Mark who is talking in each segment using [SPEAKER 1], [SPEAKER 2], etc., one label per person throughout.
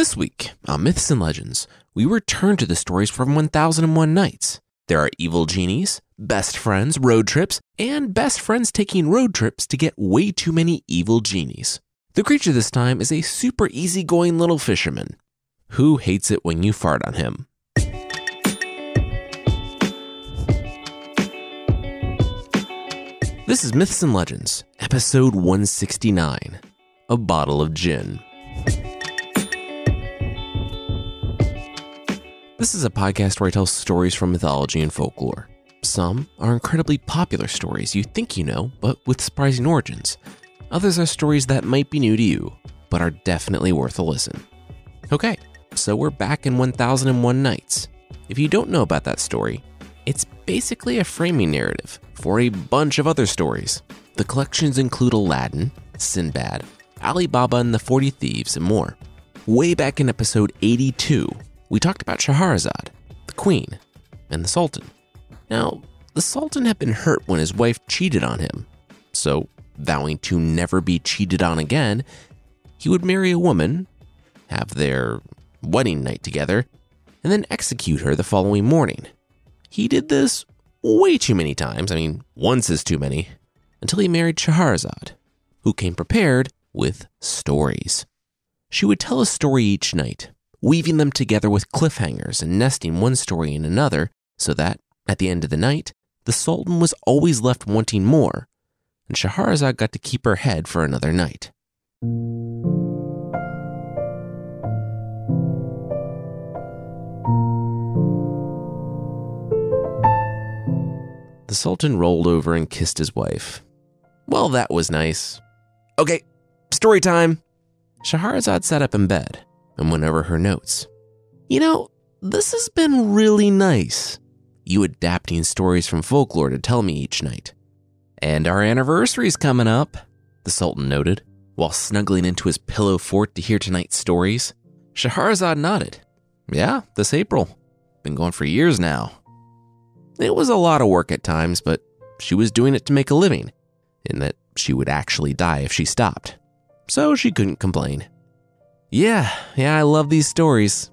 [SPEAKER 1] This week on Myths and Legends, we return to the stories from 1001 Nights. There are evil genies, best friends, road trips, and best friends taking road trips to get way too many evil genies. The creature this time is a super easygoing little fisherman. Who hates it when you fart on him? This is Myths and Legends, episode 169 A Bottle of Gin. This is a podcast where I tell stories from mythology and folklore. Some are incredibly popular stories you think you know, but with surprising origins. Others are stories that might be new to you, but are definitely worth a listen. Okay, so we're back in 1001 Nights. If you don't know about that story, it's basically a framing narrative for a bunch of other stories. The collections include Aladdin, Sinbad, Ali Baba and the 40 Thieves, and more. Way back in episode 82, we talked about Shahrazad, the Queen, and the Sultan. Now, the Sultan had been hurt when his wife cheated on him, so, vowing to never be cheated on again, he would marry a woman, have their wedding night together, and then execute her the following morning. He did this way too many times. I mean, once is too many. Until he married Shahrazad, who came prepared with stories. She would tell a story each night, weaving them together with cliffhangers and nesting one story in another so that, at the end of the night, the Sultan was always left wanting more, and Shahrazad got to keep her head for another night. The Sultan rolled over and kissed his wife. Well, that was nice. Okay, story time. Shahrazad sat up in bed and went over her notes. You know, this has been really nice. You adapting stories from folklore to tell me each night. And our anniversary's coming up, the Sultan noted, while snuggling into his pillow fort to hear tonight's stories. Shahrazad nodded. Yeah, this April. Been going for years now. It was a lot of work at times, but she was doing it to make a living, in that she would actually die if she stopped. So she couldn't complain. Yeah, yeah, I love these stories.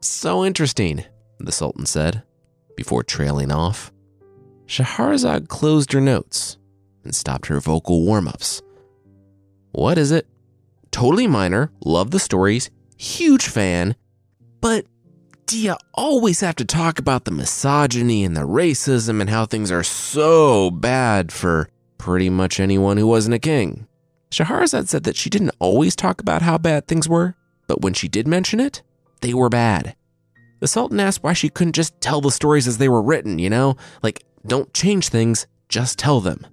[SPEAKER 1] So interesting, the Sultan said, before trailing off. Shahrazad closed her notes and stopped her vocal warm ups. What is it? Totally minor, love the stories, huge fan, but do you always have to talk about the misogyny and the racism and how things are so bad for pretty much anyone who wasn't a king? Shahrazad said that she didn't always talk about how bad things were, but when she did mention it, they were bad. The Sultan asked why she couldn't just tell the stories as they were written, you know? Like, don't change things, just tell them.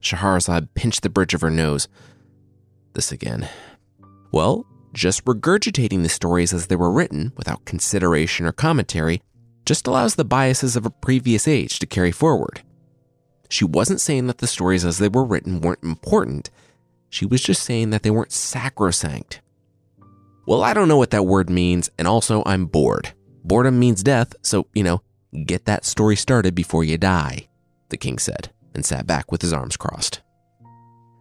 [SPEAKER 1] Shahrazad pinched the bridge of her nose. This again. Well, just regurgitating the stories as they were written without consideration or commentary just allows the biases of a previous age to carry forward. She wasn't saying that the stories as they were written weren't important, she was just saying that they weren't sacrosanct. Well, I don't know what that word means, and also I'm bored. Boredom means death, so, you know, get that story started before you die, the king said, and sat back with his arms crossed.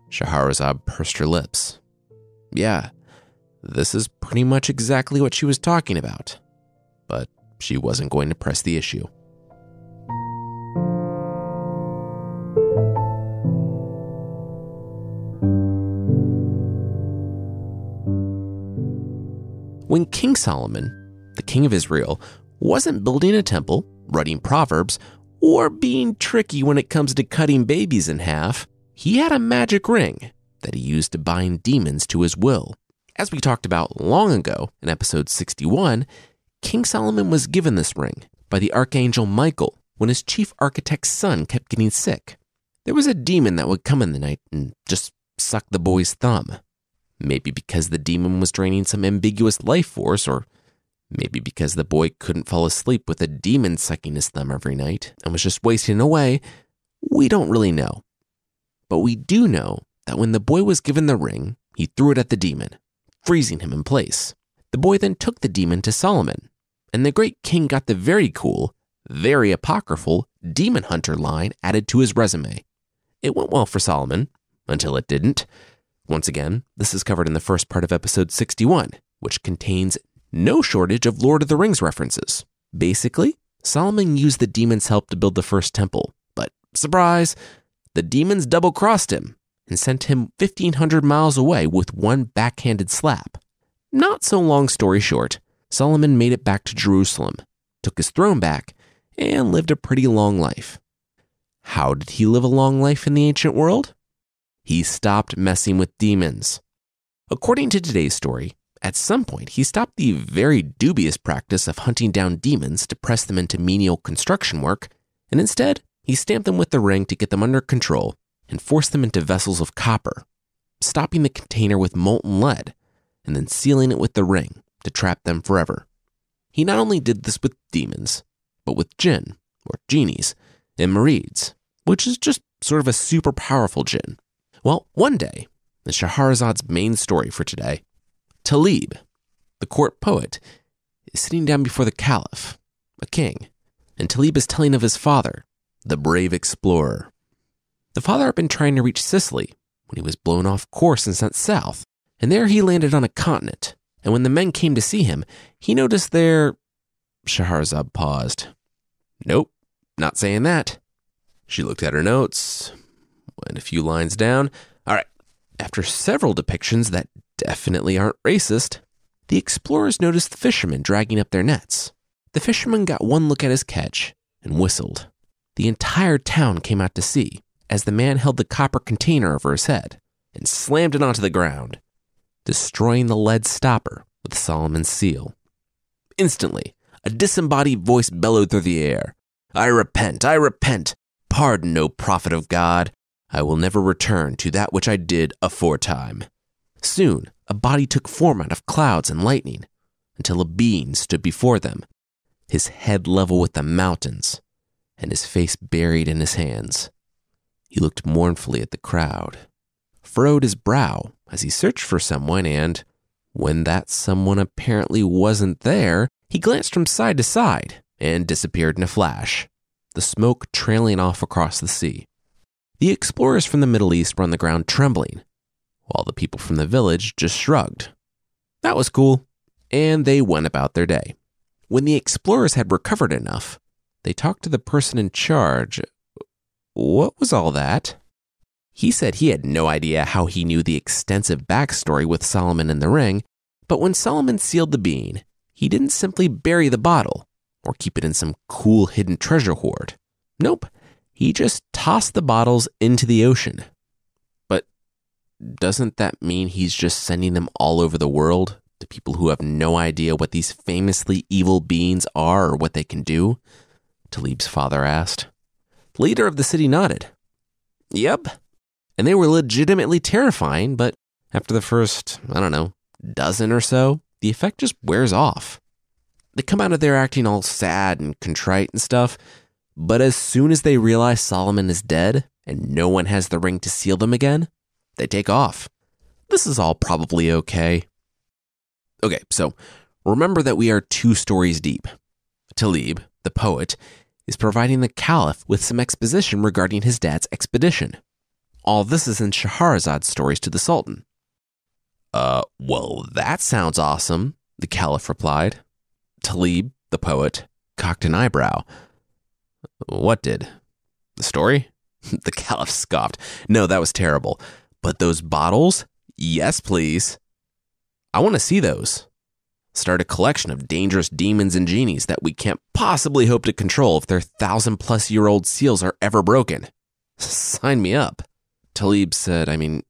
[SPEAKER 1] Shahrazad pursed her lips. Yeah, this is pretty much exactly what she was talking about. But she wasn't going to press the issue. King Solomon, the king of Israel, wasn't building a temple, writing proverbs, or being tricky when it comes to cutting babies in half, he had a magic ring that he used to bind demons to his will. As we talked about long ago in episode 61, King Solomon was given this ring by the archangel Michael when his chief architect's son kept getting sick. There was a demon that would come in the night and just suck the boy's thumb. Maybe because the demon was draining some ambiguous life force, or maybe because the boy couldn't fall asleep with a demon sucking his thumb every night and was just wasting away. We don't really know. But we do know that when the boy was given the ring, he threw it at the demon, freezing him in place. The boy then took the demon to Solomon, and the great king got the very cool, very apocryphal demon hunter line added to his resume. It went well for Solomon, until it didn't. Once again, this is covered in the first part of episode 61, which contains no shortage of Lord of the Rings references. Basically, Solomon used the demon's help to build the first temple, but surprise, the demons double crossed him and sent him 1,500 miles away with one backhanded slap. Not so long story short, Solomon made it back to Jerusalem, took his throne back, and lived a pretty long life. How did he live a long life in the ancient world? He stopped messing with demons. According to today's story, at some point he stopped the very dubious practice of hunting down demons to press them into menial construction work, and instead he stamped them with the ring to get them under control and forced them into vessels of copper, stopping the container with molten lead and then sealing it with the ring to trap them forever. He not only did this with demons, but with jinn, or genies, and marids, which is just sort of a super powerful jinn. Well, one day, in Shahrazad's main story for today, Talib, the court poet, is sitting down before the caliph, a king, and Talib is telling of his father, the brave explorer. The father had been trying to reach Sicily when he was blown off course and sent south, and there he landed on a continent. And when the men came to see him, he noticed there. Shahrazad paused. Nope, not saying that. She looked at her notes, went a few lines down. All right, after several depictions that definitely aren't racist, the explorers noticed the fishermen dragging up their nets. The fisherman got one look at his catch and whistled. The entire town came out to see as the man held the copper container over his head and slammed it onto the ground, destroying the lead stopper with Solomon's seal. Instantly, a disembodied voice bellowed through the air I repent, I repent. Pardon, O prophet of God. I will never return to that which I did aforetime. Soon, a body took form out of clouds and lightning until a being stood before them, his head level with the mountains and his face buried in his hands. He looked mournfully at the crowd, furrowed his brow as he searched for someone, and when that someone apparently wasn't there, he glanced from side to side and disappeared in a flash, the smoke trailing off across the sea. The explorers from the Middle East were on the ground trembling, while the people from the village just shrugged. That was cool, and they went about their day. When the explorers had recovered enough, they talked to the person in charge. What was all that? He said he had no idea how he knew the extensive backstory with Solomon and the ring, but when Solomon sealed the bean, he didn't simply bury the bottle or keep it in some cool hidden treasure hoard. Nope, he just tossed the bottles into the ocean. But doesn't that mean he's just sending them all over the world to people who have no idea what these famously evil beings are or what they can do? Talib's father asked. Leader of the city nodded. Yep. And they were legitimately terrifying, but after the first, I don't know, dozen or so, the effect just wears off. They come out of there acting all sad and contrite and stuff, but as soon as they realize Solomon is dead and no one has the ring to seal them again, they take off. This is all probably okay. Okay, so remember that we are two stories deep. Talib, the poet, is providing the Caliph with some exposition regarding his dad's expedition. All this is in Shahrazad's stories to the Sultan. Uh, well, that sounds awesome, the Caliph replied. Talib, the poet, cocked an eyebrow. What did? The story? the Caliph scoffed. No, that was terrible. But those bottles? Yes, please. I want to see those start a collection of dangerous demons and genies that we can't possibly hope to control if their thousand plus year old seals are ever broken. Sign me up. Talib said, I mean,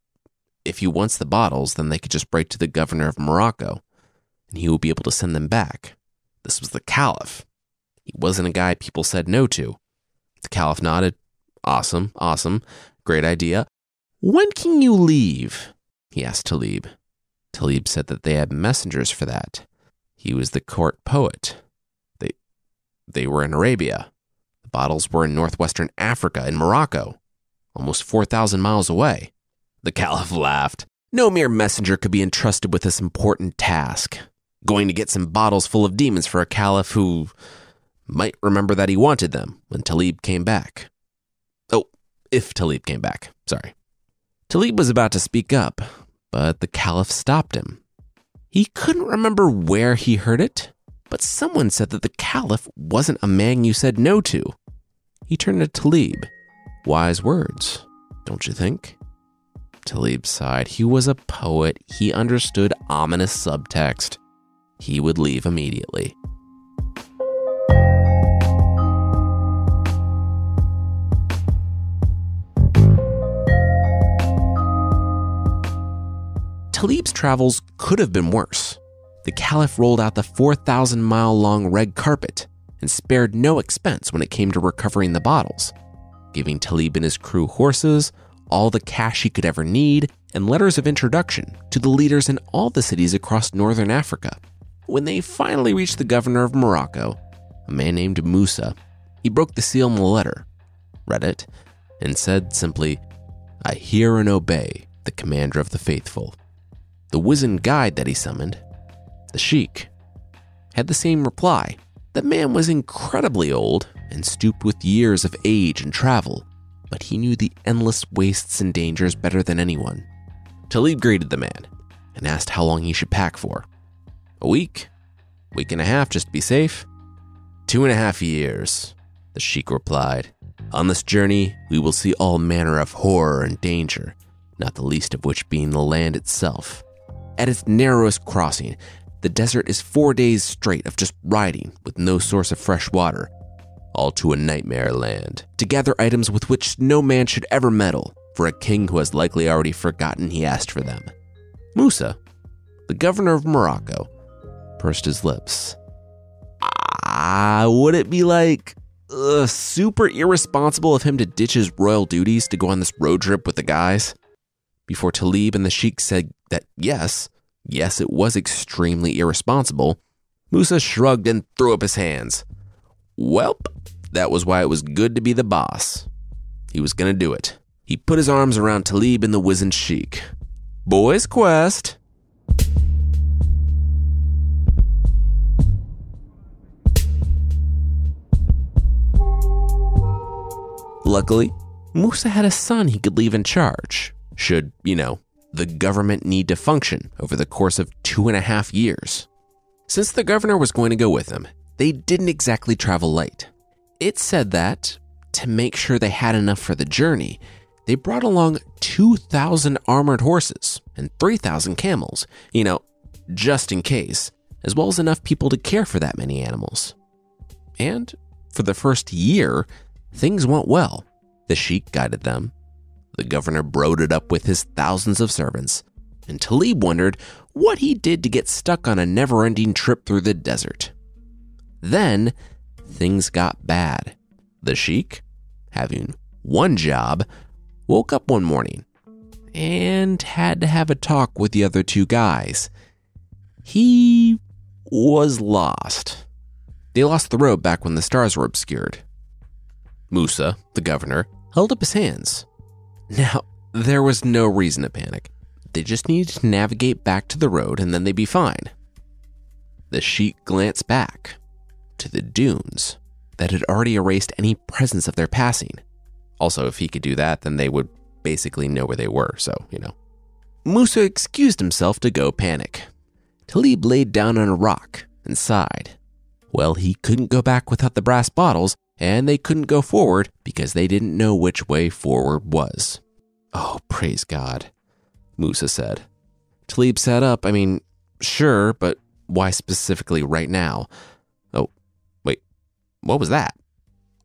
[SPEAKER 1] if he wants the bottles, then they could just break to the governor of Morocco, and he will be able to send them back. This was the Caliph. He wasn't a guy people said no to. The Caliph nodded. Awesome, awesome. Great idea. When can you leave? He asked Talib. Talib said that they had messengers for that. He was the court poet. They, they were in Arabia. The bottles were in northwestern Africa, in Morocco, almost 4,000 miles away. The Caliph laughed. No mere messenger could be entrusted with this important task. Going to get some bottles full of demons for a caliph who might remember that he wanted them when Talib came back. Oh, if Talib came back, sorry. Talib was about to speak up, but the caliph stopped him. He couldn't remember where he heard it, but someone said that the Caliph wasn't a man you said no to. He turned to Talib. Wise words, don't you think? Talib sighed. He was a poet. He understood ominous subtext. He would leave immediately. Talib's travels could have been worse. The Caliph rolled out the 4,000 mile long red carpet and spared no expense when it came to recovering the bottles, giving Talib and his crew horses, all the cash he could ever need, and letters of introduction to the leaders in all the cities across northern Africa. When they finally reached the governor of Morocco, a man named Musa, he broke the seal on the letter, read it, and said simply, I hear and obey the commander of the faithful. The wizened guide that he summoned, the sheik, had the same reply. The man was incredibly old and stooped with years of age and travel, but he knew the endless wastes and dangers better than anyone. Talib greeted the man and asked how long he should pack for. A week? Week and a half just to be safe? Two and a half years, the sheik replied. On this journey, we will see all manner of horror and danger, not the least of which being the land itself. At its narrowest crossing, the desert is four days straight of just riding with no source of fresh water, all to a nightmare land, to gather items with which no man should ever meddle, for a king who has likely already forgotten he asked for them. Musa, the governor of Morocco, pursed his lips. Ah, would it be like uh, super irresponsible of him to ditch his royal duties to go on this road trip with the guys? Before Talib and the sheik said that yes, yes, it was extremely irresponsible, Musa shrugged and threw up his hands. Welp, that was why it was good to be the boss. He was gonna do it. He put his arms around Talib and the wizened sheik. Boys quest. Luckily, Musa had a son he could leave in charge, should, you know, the government need to function over the course of two and a half years. Since the governor was going to go with them, they didn't exactly travel light. It said that, to make sure they had enough for the journey, they brought along 2,000 armored horses and 3,000 camels, you know, just in case, as well as enough people to care for that many animals. And for the first year, things went well. The sheik guided them, the governor brooded up with his thousands of servants, and Talib wondered what he did to get stuck on a never ending trip through the desert. Then things got bad. The sheik, having one job, woke up one morning and had to have a talk with the other two guys. He was lost. They lost the road back when the stars were obscured. Musa, the governor, held up his hands now, there was no reason to panic. They just needed to navigate back to the road and then they'd be fine. The sheik glanced back to the dunes that had already erased any presence of their passing. Also, if he could do that, then they would basically know where they were, so, you know. Musa excused himself to go panic. Talib laid down on a rock and sighed. Well, he couldn't go back without the brass bottles, and they couldn't go forward because they didn't know which way forward was. Oh, praise God, Musa said. Talib sat up. I mean, sure, but why specifically right now? Oh, wait, what was that?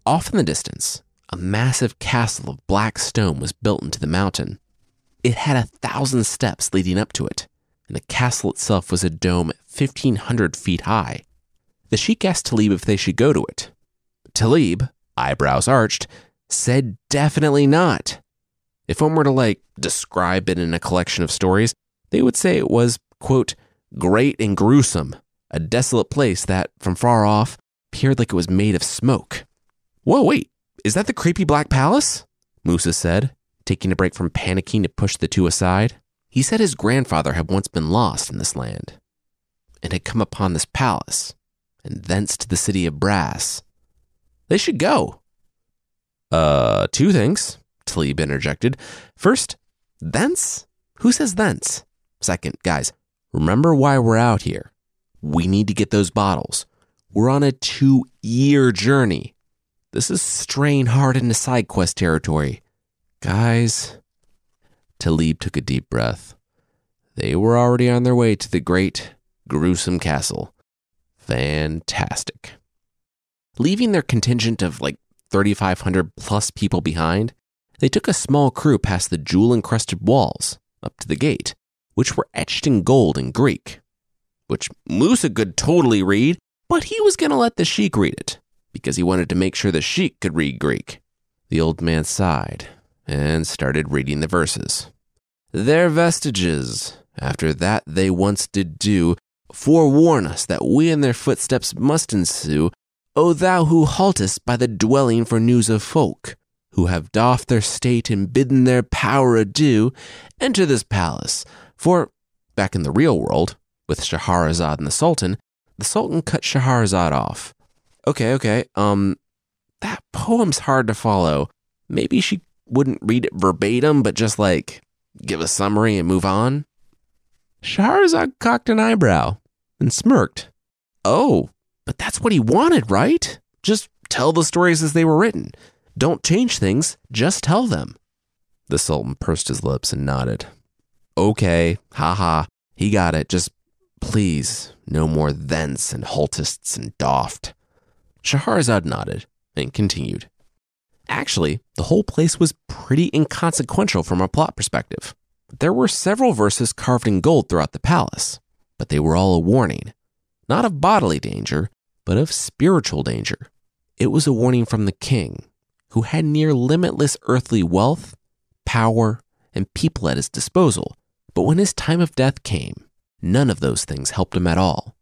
[SPEAKER 1] Off in the distance, a massive castle of black stone was built into the mountain. It had a thousand steps leading up to it, and the castle itself was a dome 1,500 feet high. The sheik asked Talib if they should go to it, Talib, eyebrows arched, said definitely not. If one were to like describe it in a collection of stories, they would say it was, quote, great and gruesome, a desolate place that, from far off, appeared like it was made of smoke. Whoa, wait, is that the creepy black palace? Musa said, taking a break from panicking to push the two aside. He said his grandfather had once been lost in this land and had come upon this palace, and thence to the city of brass, they should go. Uh, two things, Talib interjected. First, thence? Who says thence? Second, guys, remember why we're out here. We need to get those bottles. We're on a two year journey. This is strain hard into side quest territory. Guys, Talib took a deep breath. They were already on their way to the great, gruesome castle. Fantastic. Leaving their contingent of like 3,500 plus people behind, they took a small crew past the jewel encrusted walls up to the gate, which were etched in gold in Greek, which Musa could totally read, but he was going to let the sheik read it because he wanted to make sure the sheik could read Greek. The old man sighed and started reading the verses. Their vestiges, after that they once did do, forewarn us that we in their footsteps must ensue. O thou who haltest by the dwelling for news of folk, who have doffed their state and bidden their power adieu, enter this palace. For, back in the real world, with Shahrazad and the Sultan, the Sultan cut Shahrazad off. Okay, okay, um, that poem's hard to follow. Maybe she wouldn't read it verbatim, but just like give a summary and move on? Shahrazad cocked an eyebrow and smirked. Oh, but that's what he wanted, right? Just tell the stories as they were written. Don't change things, just tell them. The Sultan pursed his lips and nodded. Okay, haha, he got it. Just please, no more thence and haltists and doffed. Shahrazad nodded and continued. Actually, the whole place was pretty inconsequential from a plot perspective. There were several verses carved in gold throughout the palace, but they were all a warning, not of bodily danger, but of spiritual danger. It was a warning from the king, who had near limitless earthly wealth, power, and people at his disposal. But when his time of death came, none of those things helped him at all.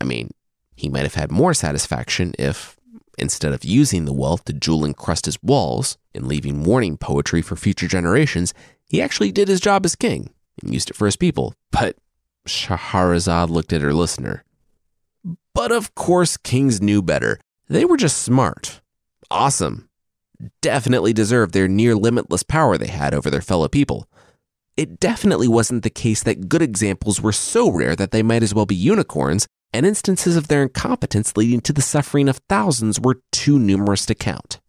[SPEAKER 1] I mean, he might have had more satisfaction if, Instead of using the wealth to jewel encrust his walls and leaving warning poetry for future generations, he actually did his job as king and used it for his people. But Shahrazad looked at her listener. But of course, kings knew better. They were just smart. Awesome. Definitely deserved their near limitless power they had over their fellow people. It definitely wasn't the case that good examples were so rare that they might as well be unicorns, and instances of their incompetence leading to the suffering of thousands were too numerous to count.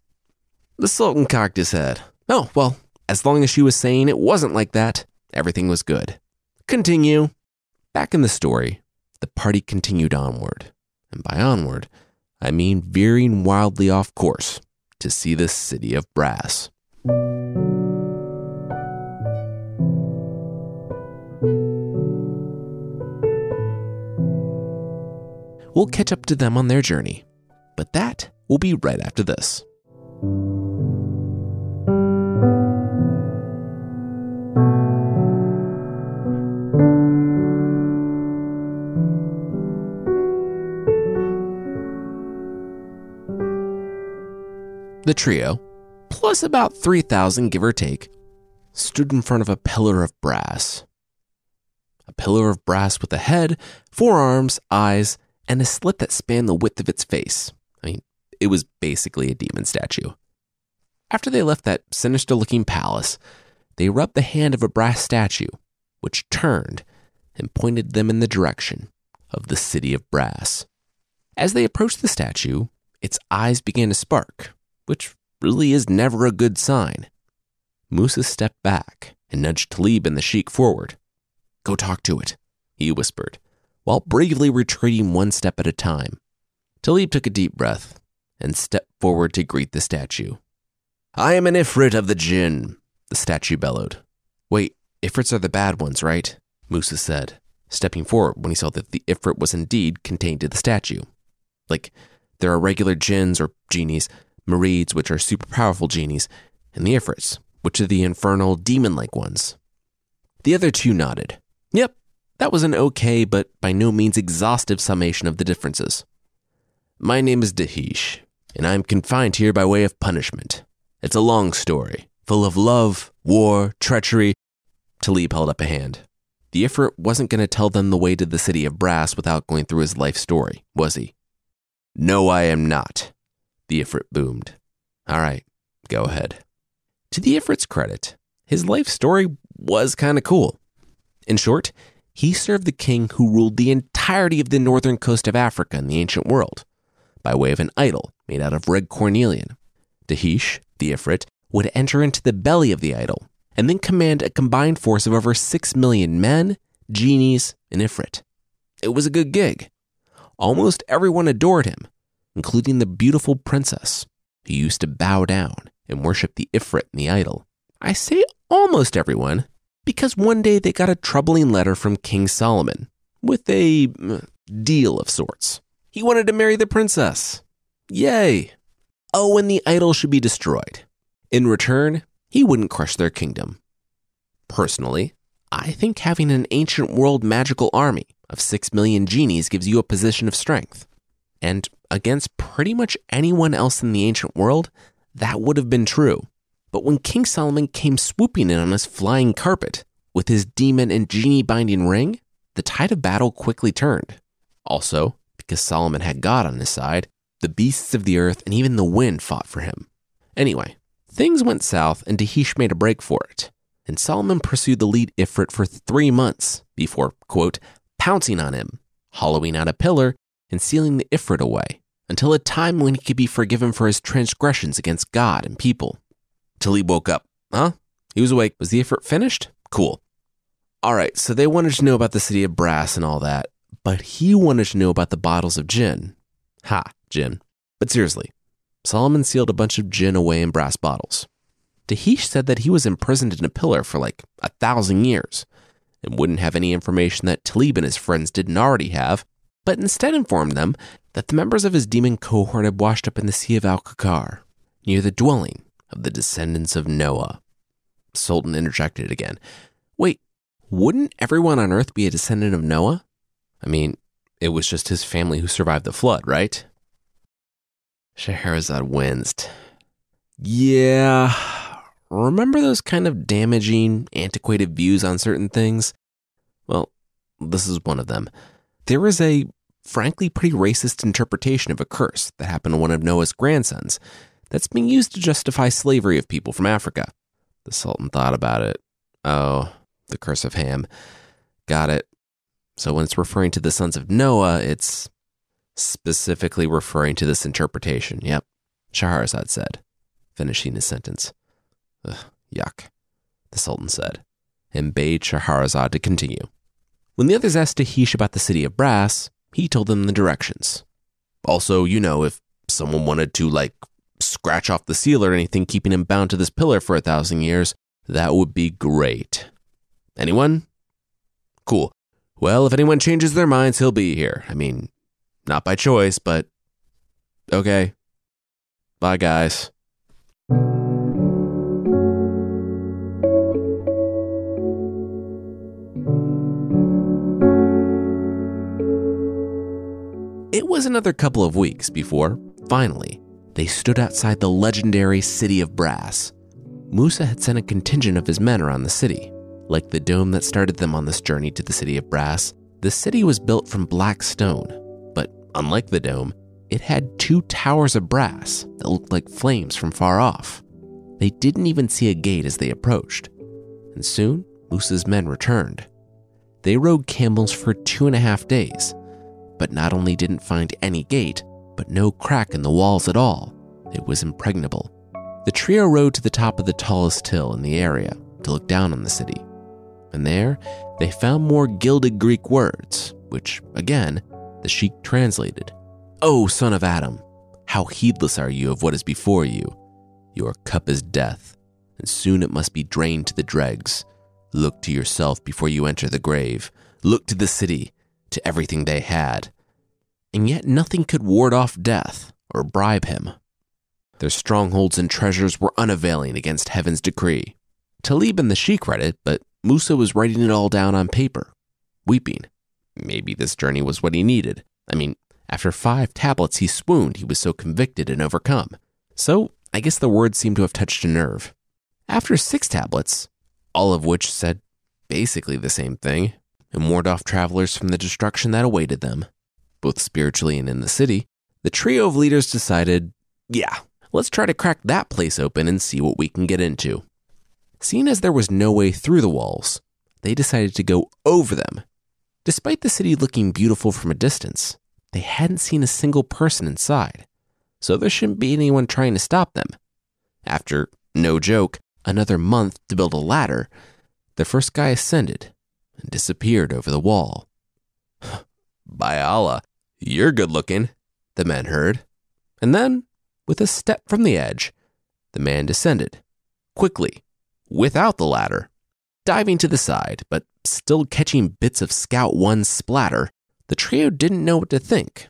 [SPEAKER 1] The Sultan cocked his head. Oh, well, as long as she was saying it wasn't like that, everything was good. Continue. Back in the story, the party continued onward. And by onward, I mean veering wildly off course to see the city of brass. We'll catch up to them on their journey, but that will be right after this. The trio, plus about 3,000 give or take, stood in front of a pillar of brass. A pillar of brass with a head, four arms, eyes, and a slit that spanned the width of its face. I mean, it was basically a demon statue. After they left that sinister looking palace, they rubbed the hand of a brass statue, which turned and pointed them in the direction of the city of brass. As they approached the statue, its eyes began to spark, which really is never a good sign. Musa stepped back and nudged Talib and the sheik forward. Go talk to it, he whispered while bravely retreating one step at a time. Talib took a deep breath and stepped forward to greet the statue. I am an Ifrit of the Jinn, the statue bellowed. Wait, Ifrits are the bad ones, right? Musa said, stepping forward when he saw that the Ifrit was indeed contained in the statue. Like, there are regular jinns or genies, Marids, which are super powerful genies, and the Ifrits, which are the infernal demon like ones. The other two nodded. Yep, that was an okay but by no means exhaustive summation of the differences. My name is Dahish, and I am confined here by way of punishment. It's a long story, full of love, war, treachery. Talib held up a hand. The Ifrit wasn't going to tell them the way to the city of brass without going through his life story, was he? No, I am not, the Ifrit boomed. All right, go ahead. To the Ifrit's credit, his life story was kind of cool. In short, he served the king who ruled the entirety of the northern coast of Africa in the ancient world by way of an idol made out of red cornelian. Dahish, the Ifrit, would enter into the belly of the idol and then command a combined force of over 6 million men, genies, and Ifrit. It was a good gig. Almost everyone adored him, including the beautiful princess, who used to bow down and worship the Ifrit and the idol. I say almost everyone because one day they got a troubling letter from King Solomon with a mm, deal of sorts. He wanted to marry the princess. Yay! Oh, and the idol should be destroyed. In return, he wouldn't crush their kingdom. Personally, I think having an ancient world magical army of six million genies gives you a position of strength. And against pretty much anyone else in the ancient world, that would have been true. But when King Solomon came swooping in on his flying carpet with his demon and genie binding ring, the tide of battle quickly turned. Also, because Solomon had God on his side, the beasts of the earth and even the wind fought for him. Anyway, things went south and Dahish made a break for it. And Solomon pursued the lead Ifrit for three months before, quote, pouncing on him, hollowing out a pillar, and sealing the Ifrit away until a time when he could be forgiven for his transgressions against God and people. Talib woke up. Huh? He was awake. Was the Ifrit finished? Cool. All right, so they wanted to know about the city of brass and all that, but he wanted to know about the bottles of gin. Ha, gin. But seriously, Solomon sealed a bunch of gin away in brass bottles. Dahish said that he was imprisoned in a pillar for like a thousand years and wouldn't have any information that Talib and his friends didn't already have, but instead informed them that the members of his demon cohort had washed up in the Sea of Al Kakar, near the dwelling of the descendants of Noah. Sultan interjected again. Wait, wouldn't everyone on Earth be a descendant of Noah? I mean, it was just his family who survived the flood, right? Scheherazade winced. Yeah, remember those kind of damaging, antiquated views on certain things? Well, this is one of them. There is a frankly pretty racist interpretation of a curse that happened to one of Noah's grandsons that's being used to justify slavery of people from Africa. The Sultan thought about it. Oh, the curse of Ham. Got it. So when it's referring to the sons of Noah, it's specifically referring to this interpretation. Yep, Shahrazad said, finishing his sentence. Ugh, yuck, the Sultan said, and bade Shahrazad to continue. When the others asked Dahish about the city of brass, he told them the directions. Also, you know, if someone wanted to, like, scratch off the seal or anything keeping him bound to this pillar for a thousand years, that would be great. Anyone? Cool. Well, if anyone changes their minds, he'll be here. I mean, not by choice, but okay. Bye, guys. Was another couple of weeks before, finally, they stood outside the legendary City of Brass. Musa had sent a contingent of his men around the city. Like the dome that started them on this journey to the City of Brass, the city was built from black stone, but unlike the dome, it had two towers of brass that looked like flames from far off. They didn't even see a gate as they approached. And soon, Musa's men returned. They rode camels for two and a half days, but not only didn't find any gate, but no crack in the walls at all. It was impregnable. The trio rode to the top of the tallest hill in the area to look down on the city. And there, they found more gilded Greek words, which, again, the sheik translated. O son of Adam, how heedless are you of what is before you? Your cup is death, and soon it must be drained to the dregs. Look to yourself before you enter the grave. Look to the city, to everything they had and yet nothing could ward off death or bribe him. Their strongholds and treasures were unavailing against heaven's decree. Talib and the sheik read it, but Musa was writing it all down on paper, weeping. Maybe this journey was what he needed. I mean, after five tablets, he swooned. He was so convicted and overcome. So, I guess the words seemed to have touched a nerve. After six tablets, all of which said basically the same thing, and ward off travelers from the destruction that awaited them, both spiritually and in the city, the trio of leaders decided, yeah, let's try to crack that place open and see what we can get into. Seeing as there was no way through the walls, they decided to go over them Despite the city looking beautiful from a distance, they hadn't seen a single person inside, so there shouldn't be anyone trying to stop them. After, no joke, another month to build a ladder, the first guy ascended and disappeared over the wall. By Allah, you're good looking, the men heard. And then, with a step from the edge, the man descended, quickly, without the ladder. Diving to the side, but still catching bits of Scout One's splatter, the trio didn't know what to think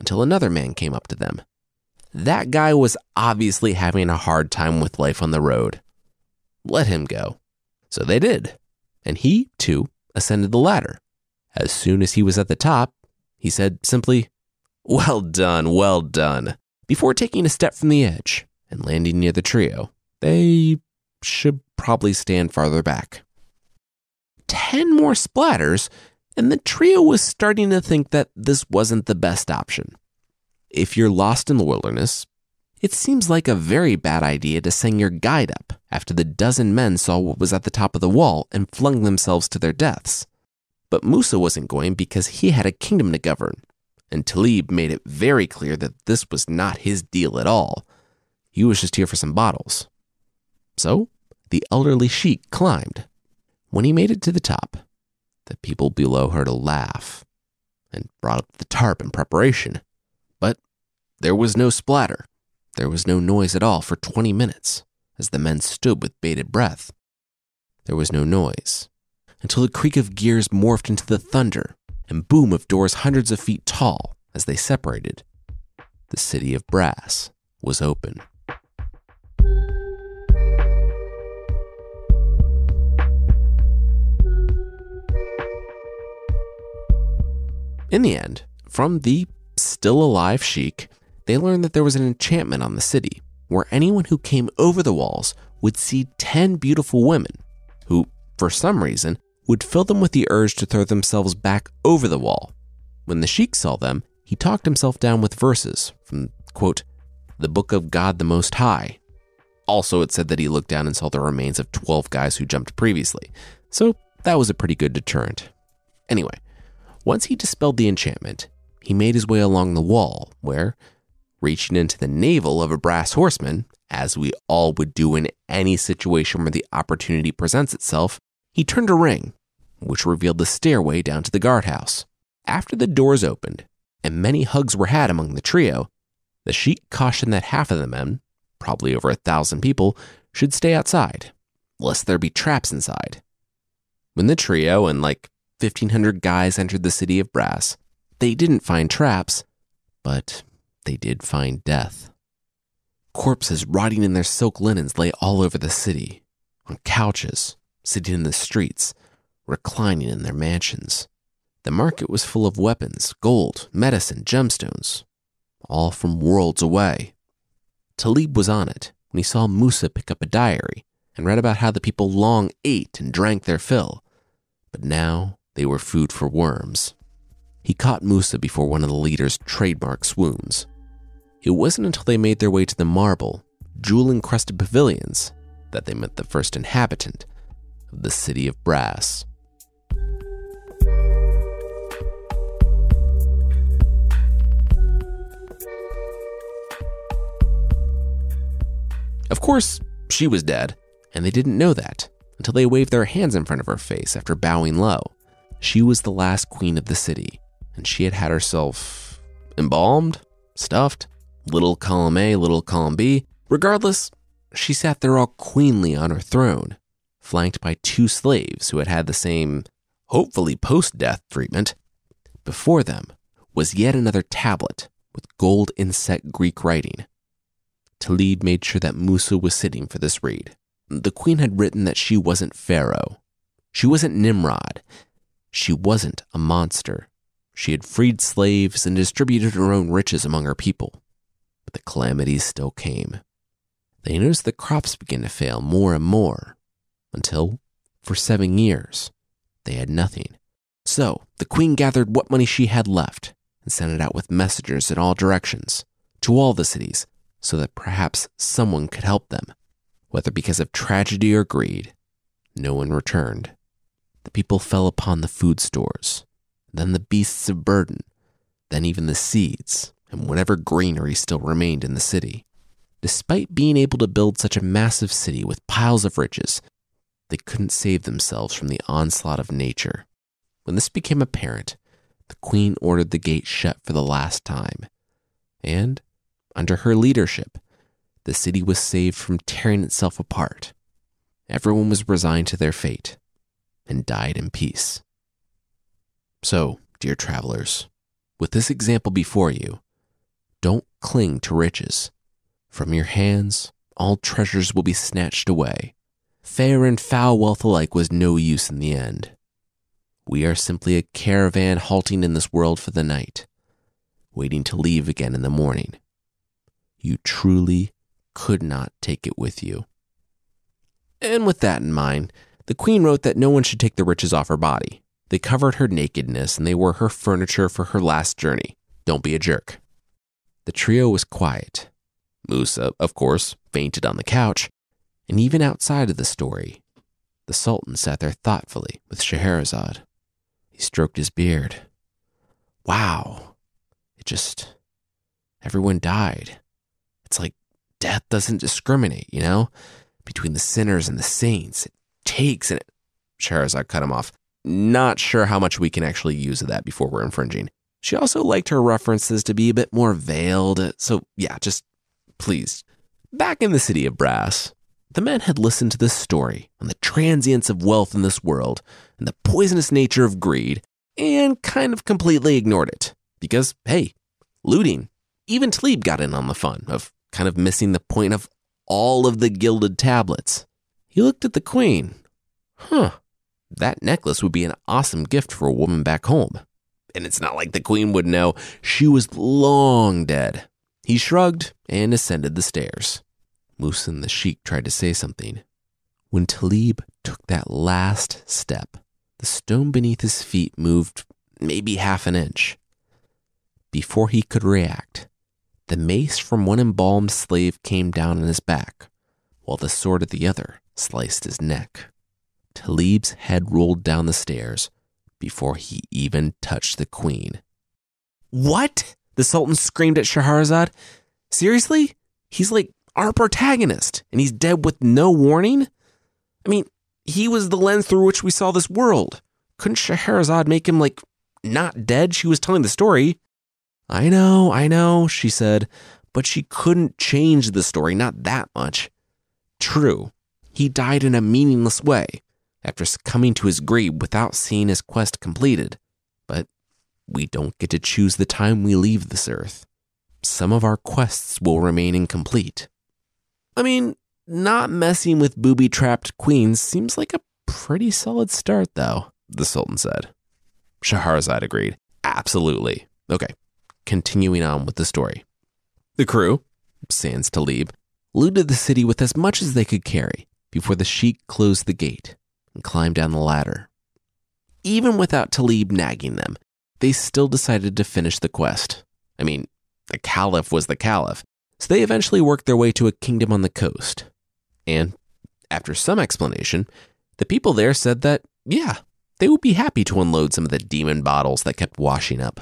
[SPEAKER 1] until another man came up to them. That guy was obviously having a hard time with life on the road. Let him go. So they did, and he, too, ascended the ladder. As soon as he was at the top, he said simply, Well done, well done, before taking a step from the edge and landing near the trio. They should probably stand farther back. Ten more splatters, and the trio was starting to think that this wasn't the best option. If you're lost in the wilderness, it seems like a very bad idea to send your guide up after the dozen men saw what was at the top of the wall and flung themselves to their deaths. But Musa wasn't going because he had a kingdom to govern, and Talib made it very clear that this was not his deal at all. He was just here for some bottles. So the elderly sheik climbed. When he made it to the top, the people below heard a laugh and brought up the tarp in preparation. But there was no splatter. There was no noise at all for 20 minutes as the men stood with bated breath. There was no noise until the creak of gears morphed into the thunder and boom of doors hundreds of feet tall as they separated. The city of brass was open. In the end, from the still alive sheik, they learned that there was an enchantment on the city where anyone who came over the walls would see 10 beautiful women who, for some reason, would fill them with the urge to throw themselves back over the wall. When the sheik saw them, he talked himself down with verses from, quote, the Book of God the Most High. Also, it said that he looked down and saw the remains of 12 guys who jumped previously, so that was a pretty good deterrent. Anyway, once he dispelled the enchantment, he made his way along the wall, where, reaching into the navel of a brass horseman, as we all would do in any situation where the opportunity presents itself, he turned a ring, which revealed the stairway down to the guardhouse. After the doors opened, and many hugs were had among the trio, the sheik cautioned that half of the men, probably over a thousand people, should stay outside, lest there be traps inside. When the trio and like 1,500 guys entered the city of brass. They didn't find traps, but they did find death. Corpses rotting in their silk linens lay all over the city, on couches, sitting in the streets, reclining in their mansions. The market was full of weapons, gold, medicine, gemstones, all from worlds away. Talib was on it when he saw Musa pick up a diary and read about how the people long ate and drank their fill, but now they were food for worms. He caught Musa before one of the leader's trademark swoons. It wasn't until they made their way to the marble, jewel encrusted pavilions that they met the first inhabitant of the city of brass. Of course, she was dead, and they didn't know that until they waved their hands in front of her face after bowing low. She was the last queen of the city, and she had had herself embalmed, stuffed, little column A, little column B. Regardless, she sat there all queenly on her throne, flanked by two slaves who had had the same, hopefully post death treatment. Before them was yet another tablet with gold inset Greek writing. Talib made sure that Musa was sitting for this read. The queen had written that she wasn't Pharaoh. She wasn't Nimrod. She wasn't a monster. She had freed slaves and distributed her own riches among her people. But the calamities still came. They noticed the crops began to fail more and more until, for seven years, they had nothing. So the queen gathered what money she had left and sent it out with messengers in all directions to all the cities so that perhaps someone could help them. Whether because of tragedy or greed, no one returned the people fell upon the food stores, then the beasts of burden, then even the seeds, and whatever greenery still remained in the city. Despite being able to build such a massive city with piles of riches, they couldn't save themselves from the onslaught of nature. When this became apparent, the queen ordered the gate shut for the last time. And, under her leadership, the city was saved from tearing itself apart. Everyone was resigned to their fate and died in peace. So, dear travelers, with this example before you, don't cling to riches. From your hands, all treasures will be snatched away. Fair and foul wealth alike was no use in the end. We are simply a caravan halting in this world for the night, waiting to leave again in the morning. You truly could not take it with you. And with that in mind, the queen wrote that no one should take the riches off her body. They covered her nakedness and they were her furniture for her last journey. Don't be a jerk. The trio was quiet. Musa, of course, fainted on the couch, and even outside of the story, the Sultan sat there thoughtfully with Scheherazade. He stroked his beard. Wow. It just. Everyone died. It's like death doesn't discriminate, you know? Between the sinners and the saints. It takes and it. Scheherazade cut him off. Not sure how much we can actually use of that before we're infringing. She also liked her references to be a bit more veiled, so yeah, just please. Back in the city of Brass, the men had listened to this story on the transience of wealth in this world and the poisonous nature of greed and kind of completely ignored it. Because, hey, looting. Even Talib got in on the fun of kind of missing the point of all of the gilded tablets. He looked at the queen. Huh, that necklace would be an awesome gift for a woman back home. And it's not like the queen would know. She was long dead. He shrugged and ascended the stairs. Musa and the sheik tried to say something. When Talib took that last step, the stone beneath his feet moved maybe half an inch. Before he could react, the mace from one embalmed slave came down on his back, while the sword of the other sliced his neck. Talib's head rolled down the stairs before he even touched the queen. What? The Sultan screamed at Scheherazade. Seriously? He's like our protagonist, and he's dead with no warning? I mean, he was the lens through which we saw this world. Couldn't Scheherazade make him, like, not dead? She was telling the story. I know, I know, she said, but she couldn't change the story, not that much. True, he died in a meaningless way after succumbing to his greed without seeing his quest completed. But we don't get to choose the time we leave this earth. Some of our quests will remain incomplete. I mean, not messing with booby trapped queens seems like a pretty solid start, though, the Sultan said. Scheherazade agreed. Absolutely. Okay, continuing on with the story. The crew, sans Talib, looted the city with as much as they could carry before the sheik closed the gate and climbed down the ladder. Even without Talib nagging them, they still decided to finish the quest. I mean, the caliph was the caliph, so they eventually worked their way to a kingdom on the coast. And after some explanation, the people there said that, yeah, they would be happy to unload some of the demon bottles that kept washing up.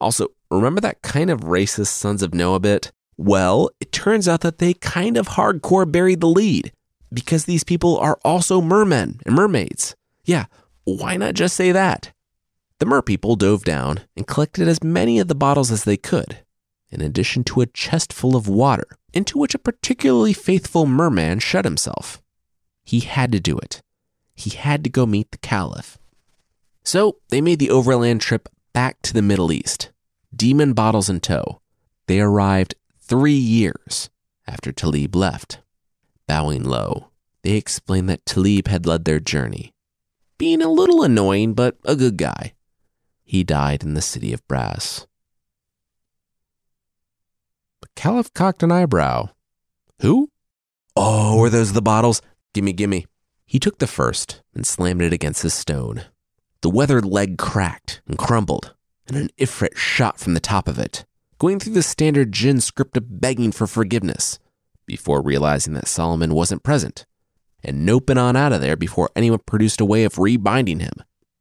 [SPEAKER 1] Also, remember that kind of racist Sons of Noah bit? Well, it turns out that they kind of hardcore buried the lead because these people are also mermen and mermaids. Yeah, why not just say that? The mer people dove down and collected as many of the bottles as they could, in addition to a chest full of water, into which a particularly faithful merman shut himself. He had to do it. He had to go meet the Caliph. So they made the overland trip back to the Middle East, demon bottles in tow. They arrived three years after Talib left. Bowing low, they explained that Talib had led their journey, being a little annoying, but a good guy. He died in the city of Brass. The Caliph cocked an eyebrow. Who? Oh, were those the bottles? Gimme, gimme. He took the first and slammed it against his stone. The weathered leg cracked and crumbled, and an ifrit shot from the top of it, going through the standard jinn script of begging for forgiveness, before realizing that Solomon wasn't present, and noping on out of there before anyone produced a way of rebinding him.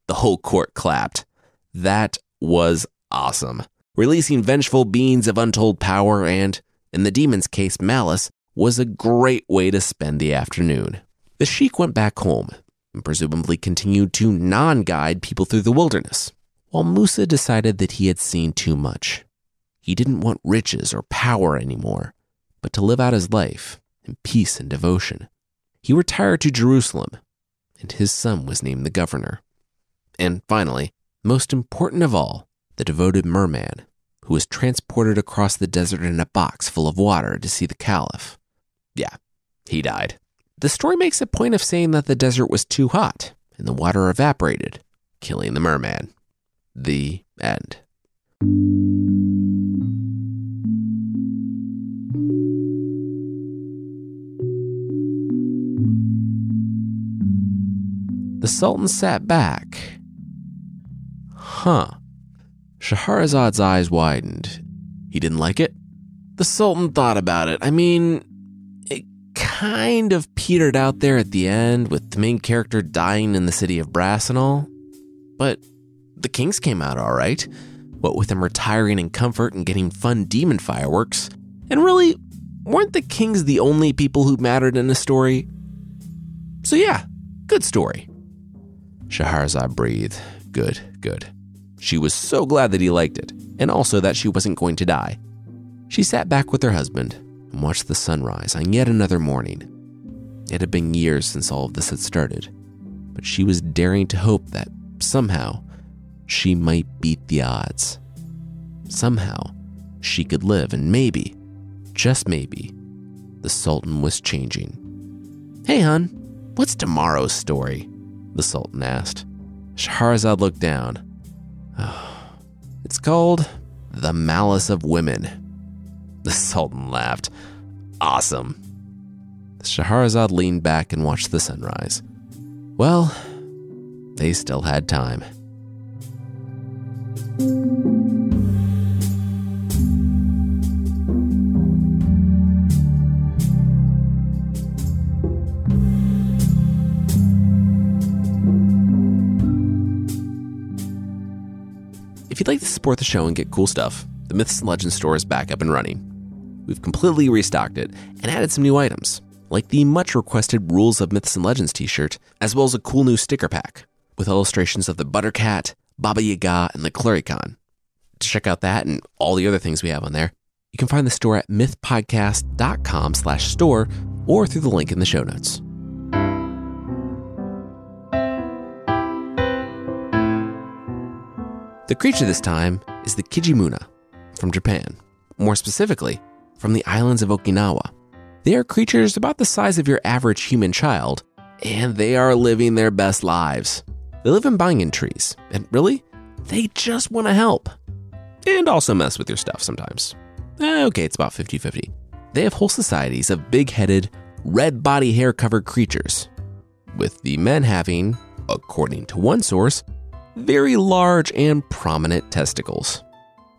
[SPEAKER 1] The whole court clapped. That was awesome. Releasing vengeful beings of untold power and, in the demon's case, malice, was a great way to spend the afternoon. The sheik went back home and presumably continued to non guide people through the wilderness, while Musa decided that he had seen too much. He didn't want riches or power anymore, but to live out his life in peace and devotion. He retired to Jerusalem, and his son was named the governor. And finally, most important of all, the devoted merman, who was transported across the desert in a box full of water to see the caliph. Yeah, he died. The story makes a point of saying that the desert was too hot and the water evaporated, killing the merman. The end. Sultan sat back. Huh. Shahrazad's eyes widened. He didn't like it? The Sultan thought about it. I mean, it kind of petered out there at the end with the main character dying in the city of Brass and all. But the Kings came out all right. What with them retiring in comfort and getting fun demon fireworks. And really, weren't the Kings the only people who mattered in the story? So, yeah, good story. Shahrazad breathed. Good, good. She was so glad that he liked it, and also that she wasn't going to die. She sat back with her husband and watched the sunrise on yet another morning. It had been years since all of this had started, but she was daring to hope that somehow she might beat the odds. Somehow she could live, and maybe, just maybe, the Sultan was changing. Hey, hun, what's tomorrow's story? The Sultan asked. Shahrazad looked down. Oh, it's called The Malice of Women. The Sultan laughed. Awesome. Shahrazad leaned back and watched the sunrise. Well, they still had time. If you'd like to support the show and get cool stuff, the Myths and Legends store is back up and running. We've completely restocked it and added some new items, like the much requested Rules of Myths and Legends t shirt, as well as a cool new sticker pack with illustrations of the Buttercat, Baba Yaga, and the Cluricaun. To check out that and all the other things we have on there, you can find the store at mythpodcast.com slash store or through the link in the show notes. The creature this time is the Kijimuna from Japan, more specifically, from the islands of Okinawa. They are creatures about the size of your average human child, and they are living their best lives. They live in banyan trees, and really, they just want to help. And also mess with your stuff sometimes. Eh, okay, it's about 50 50. They have whole societies of big headed, red body hair covered creatures, with the men having, according to one source, very large and prominent testicles.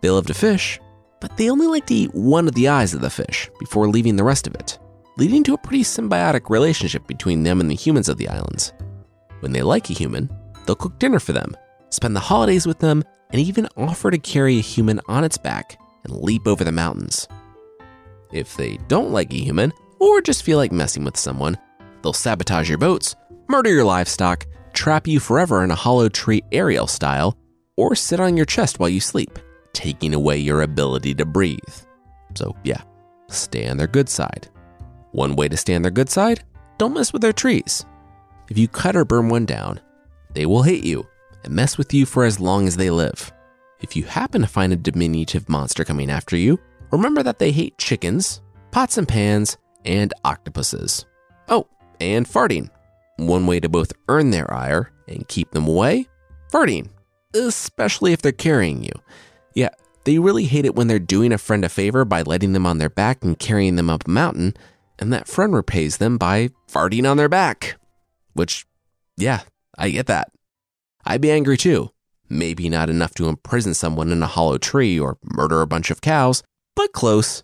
[SPEAKER 1] They love to fish, but they only like to eat one of the eyes of the fish before leaving the rest of it, leading to a pretty symbiotic relationship between them and the humans of the islands. When they like a human, they'll cook dinner for them, spend the holidays with them, and even offer to carry a human on its back and leap over the mountains. If they don't like a human, or just feel like messing with someone, they'll sabotage your boats, murder your livestock, trap you forever in a hollow tree Ariel style, or sit on your chest while you sleep, taking away your ability to breathe. So, yeah, stay on their good side. One way to stay on their good side don't mess with their trees. If you cut or burn one down, they will hate you and mess with you for as long as they live. If you happen to find a diminutive monster coming after you, remember that they hate chickens, pots and pans, and octopuses. Oh, and farting. One way to both earn their ire and keep them away farting, especially if they're carrying you. Yeah, they really hate it when they're doing a friend a favor by letting them on their back and carrying them up a mountain, and that friend repays them by farting on their back. Which, yeah, I get that. I'd be angry too. Maybe not enough to imprison someone in a hollow tree or murder a bunch of cows, but close.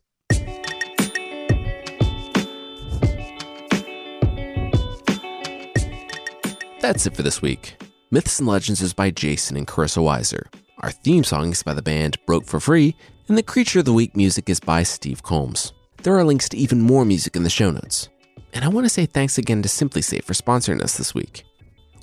[SPEAKER 1] That's it for this week. Myths and Legends is by Jason and Carissa Weiser. Our theme song is by the band Broke for Free, and the Creature of the Week music is by Steve Combs. There are links to even more music in the show notes. And I want to say thanks again to SimpliSafe for sponsoring us this week.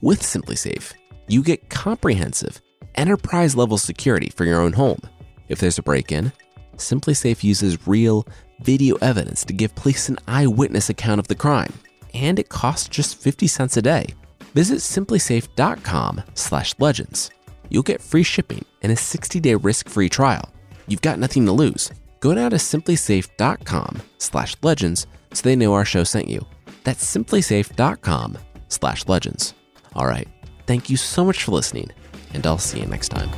[SPEAKER 1] With SimpliSafe, you get comprehensive, enterprise level security for your own home. If there's a break in, SimpliSafe uses real video evidence to give police an eyewitness account of the crime, and it costs just 50 cents a day. Visit simplisafe.com/legends. You'll get free shipping and a 60-day risk-free trial. You've got nothing to lose. Go now to simplisafe.com/legends so they know our show sent you. That's simplisafe.com/legends. All right. Thank you so much for listening, and I'll see you next time.